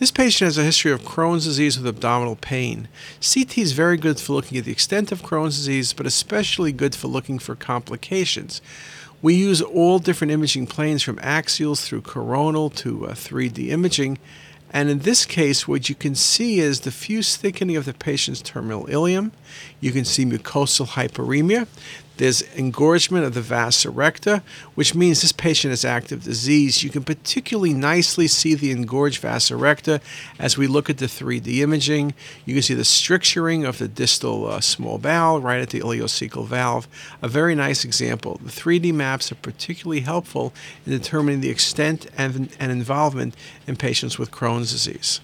This patient has a history of Crohn's disease with abdominal pain. CT is very good for looking at the extent of Crohn's disease, but especially good for looking for complications. We use all different imaging planes from axials through coronal to uh, 3D imaging. And in this case, what you can see is diffuse thickening of the patient's terminal ileum. You can see mucosal hyperemia. There's engorgement of the vasa recta, which means this patient has active disease. You can particularly nicely see the engorged vasa recta as we look at the 3D imaging. You can see the stricturing of the distal uh, small bowel right at the ileocecal valve. A very nice example. The 3D maps are particularly helpful in determining the extent and, and involvement in patients with Crohn's disease.